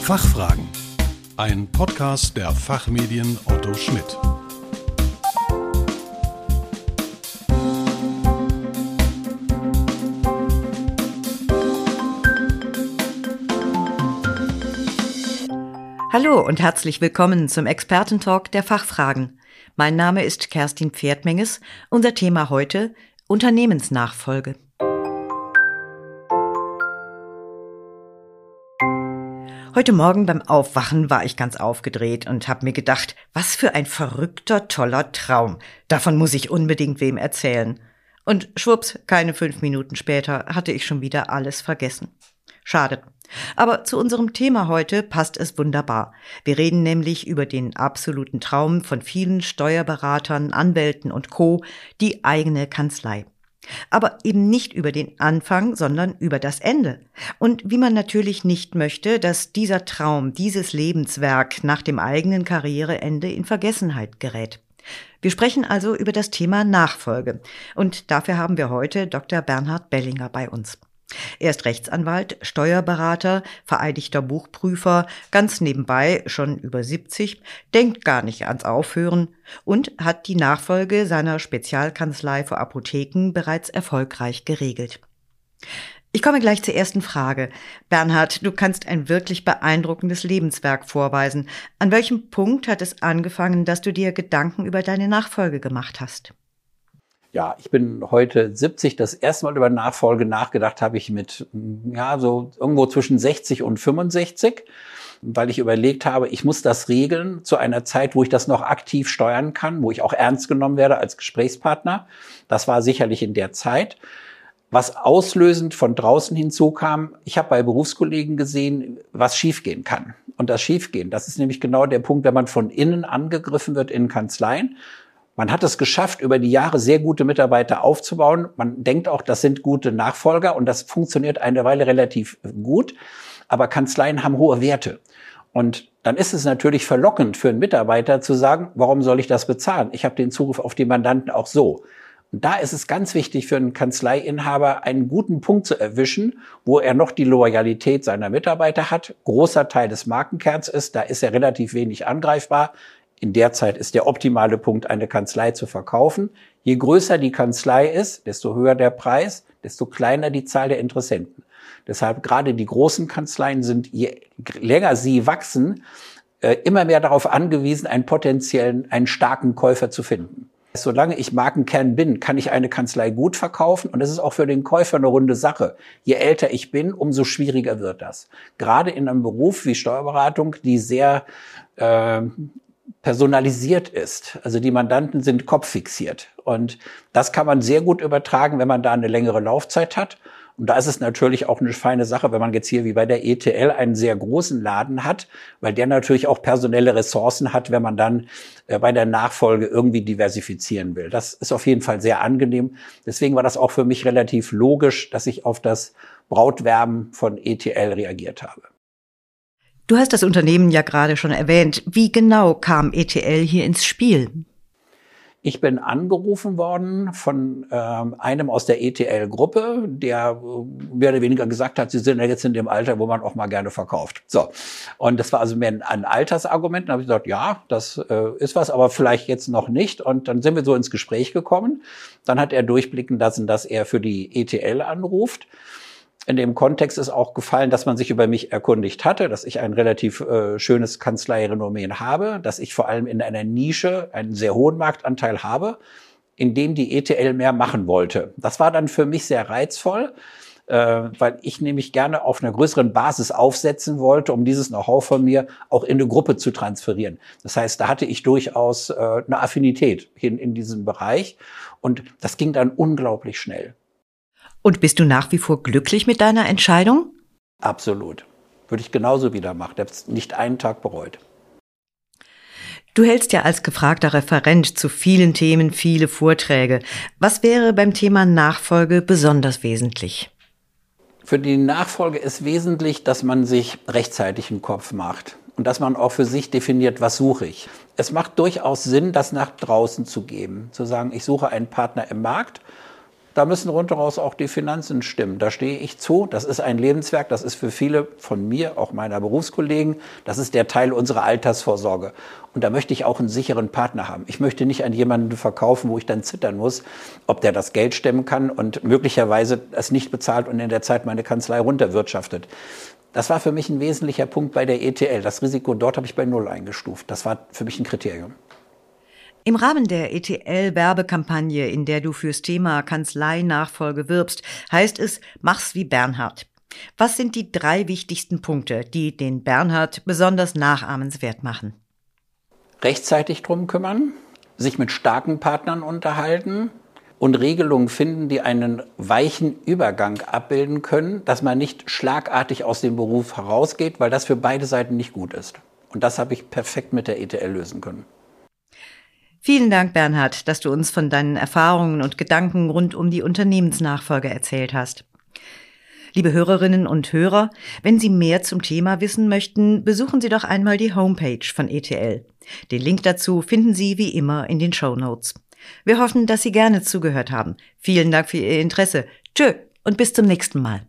Fachfragen. Ein Podcast der Fachmedien Otto Schmidt. Hallo und herzlich willkommen zum Expertentalk der Fachfragen. Mein Name ist Kerstin Pferdmenges. Unser Thema heute Unternehmensnachfolge. Heute Morgen beim Aufwachen war ich ganz aufgedreht und habe mir gedacht, was für ein verrückter, toller Traum. Davon muss ich unbedingt wem erzählen. Und schwupps, keine fünf Minuten später hatte ich schon wieder alles vergessen. Schade. Aber zu unserem Thema heute passt es wunderbar. Wir reden nämlich über den absoluten Traum von vielen Steuerberatern, Anwälten und Co., die eigene Kanzlei. Aber eben nicht über den Anfang, sondern über das Ende. Und wie man natürlich nicht möchte, dass dieser Traum, dieses Lebenswerk nach dem eigenen Karriereende in Vergessenheit gerät. Wir sprechen also über das Thema Nachfolge. Und dafür haben wir heute Dr. Bernhard Bellinger bei uns. Er ist Rechtsanwalt, Steuerberater, vereidigter Buchprüfer, ganz nebenbei schon über 70, denkt gar nicht ans Aufhören und hat die Nachfolge seiner Spezialkanzlei für Apotheken bereits erfolgreich geregelt. Ich komme gleich zur ersten Frage. Bernhard, du kannst ein wirklich beeindruckendes Lebenswerk vorweisen. An welchem Punkt hat es angefangen, dass du dir Gedanken über deine Nachfolge gemacht hast? Ja, ich bin heute 70. Das erste Mal über Nachfolge nachgedacht habe ich mit, ja, so irgendwo zwischen 60 und 65, weil ich überlegt habe, ich muss das regeln zu einer Zeit, wo ich das noch aktiv steuern kann, wo ich auch ernst genommen werde als Gesprächspartner. Das war sicherlich in der Zeit. Was auslösend von draußen hinzukam, ich habe bei Berufskollegen gesehen, was schiefgehen kann. Und das Schiefgehen, das ist nämlich genau der Punkt, wenn man von innen angegriffen wird in Kanzleien man hat es geschafft, über die Jahre sehr gute Mitarbeiter aufzubauen. Man denkt auch, das sind gute Nachfolger und das funktioniert eine Weile relativ gut. Aber Kanzleien haben hohe Werte. Und dann ist es natürlich verlockend für einen Mitarbeiter zu sagen, warum soll ich das bezahlen? Ich habe den Zugriff auf die Mandanten auch so. Und da ist es ganz wichtig für einen Kanzleiinhaber, einen guten Punkt zu erwischen, wo er noch die Loyalität seiner Mitarbeiter hat, großer Teil des Markenkerns ist, da ist er relativ wenig angreifbar. In der Zeit ist der optimale Punkt, eine Kanzlei zu verkaufen. Je größer die Kanzlei ist, desto höher der Preis, desto kleiner die Zahl der Interessenten. Deshalb gerade die großen Kanzleien sind, je länger sie wachsen, äh, immer mehr darauf angewiesen, einen potenziellen, einen starken Käufer zu finden. Solange ich Markenkern bin, kann ich eine Kanzlei gut verkaufen und das ist auch für den Käufer eine runde Sache. Je älter ich bin, umso schwieriger wird das. Gerade in einem Beruf wie Steuerberatung, die sehr äh, personalisiert ist. Also die Mandanten sind kopffixiert. Und das kann man sehr gut übertragen, wenn man da eine längere Laufzeit hat. Und da ist es natürlich auch eine feine Sache, wenn man jetzt hier wie bei der ETL einen sehr großen Laden hat, weil der natürlich auch personelle Ressourcen hat, wenn man dann äh, bei der Nachfolge irgendwie diversifizieren will. Das ist auf jeden Fall sehr angenehm. Deswegen war das auch für mich relativ logisch, dass ich auf das Brautwerben von ETL reagiert habe. Du hast das Unternehmen ja gerade schon erwähnt. Wie genau kam ETL hier ins Spiel? Ich bin angerufen worden von ähm, einem aus der ETL-Gruppe, der äh, mehr oder weniger gesagt hat, sie sind ja jetzt in dem Alter, wo man auch mal gerne verkauft. So. Und das war also mehr ein, ein Altersargument. Dann habe ich gesagt, ja, das äh, ist was, aber vielleicht jetzt noch nicht. Und dann sind wir so ins Gespräch gekommen. Dann hat er durchblicken lassen, dass er für die ETL anruft. In dem Kontext ist auch gefallen, dass man sich über mich erkundigt hatte, dass ich ein relativ äh, schönes Kanzleirenommee habe, dass ich vor allem in einer Nische einen sehr hohen Marktanteil habe, in dem die ETL mehr machen wollte. Das war dann für mich sehr reizvoll, äh, weil ich nämlich gerne auf einer größeren Basis aufsetzen wollte, um dieses Know-how von mir auch in eine Gruppe zu transferieren. Das heißt, da hatte ich durchaus äh, eine Affinität hin in diesem Bereich und das ging dann unglaublich schnell. Und bist du nach wie vor glücklich mit deiner Entscheidung? Absolut. Würde ich genauso wieder machen. Ich habe es nicht einen Tag bereut. Du hältst ja als gefragter Referent zu vielen Themen viele Vorträge. Was wäre beim Thema Nachfolge besonders wesentlich? Für die Nachfolge ist wesentlich, dass man sich rechtzeitig einen Kopf macht und dass man auch für sich definiert, was suche ich. Es macht durchaus Sinn, das nach draußen zu geben, zu sagen, ich suche einen Partner im Markt da müssen rundheraus auch die Finanzen stimmen. Da stehe ich zu. Das ist ein Lebenswerk. Das ist für viele von mir, auch meiner Berufskollegen, das ist der Teil unserer Altersvorsorge. Und da möchte ich auch einen sicheren Partner haben. Ich möchte nicht an jemanden verkaufen, wo ich dann zittern muss, ob der das Geld stemmen kann und möglicherweise es nicht bezahlt und in der Zeit meine Kanzlei runterwirtschaftet. Das war für mich ein wesentlicher Punkt bei der ETL. Das Risiko dort habe ich bei Null eingestuft. Das war für mich ein Kriterium. Im Rahmen der ETL-Werbekampagne, in der du fürs Thema Kanzleinachfolge wirbst, heißt es, mach's wie Bernhard. Was sind die drei wichtigsten Punkte, die den Bernhard besonders nachahmenswert machen? Rechtzeitig drum kümmern, sich mit starken Partnern unterhalten und Regelungen finden, die einen weichen Übergang abbilden können, dass man nicht schlagartig aus dem Beruf herausgeht, weil das für beide Seiten nicht gut ist. Und das habe ich perfekt mit der ETL lösen können. Vielen Dank, Bernhard, dass du uns von deinen Erfahrungen und Gedanken rund um die Unternehmensnachfolge erzählt hast. Liebe Hörerinnen und Hörer, wenn Sie mehr zum Thema wissen möchten, besuchen Sie doch einmal die Homepage von ETL. Den Link dazu finden Sie wie immer in den Show Notes. Wir hoffen, dass Sie gerne zugehört haben. Vielen Dank für Ihr Interesse. Tschö und bis zum nächsten Mal.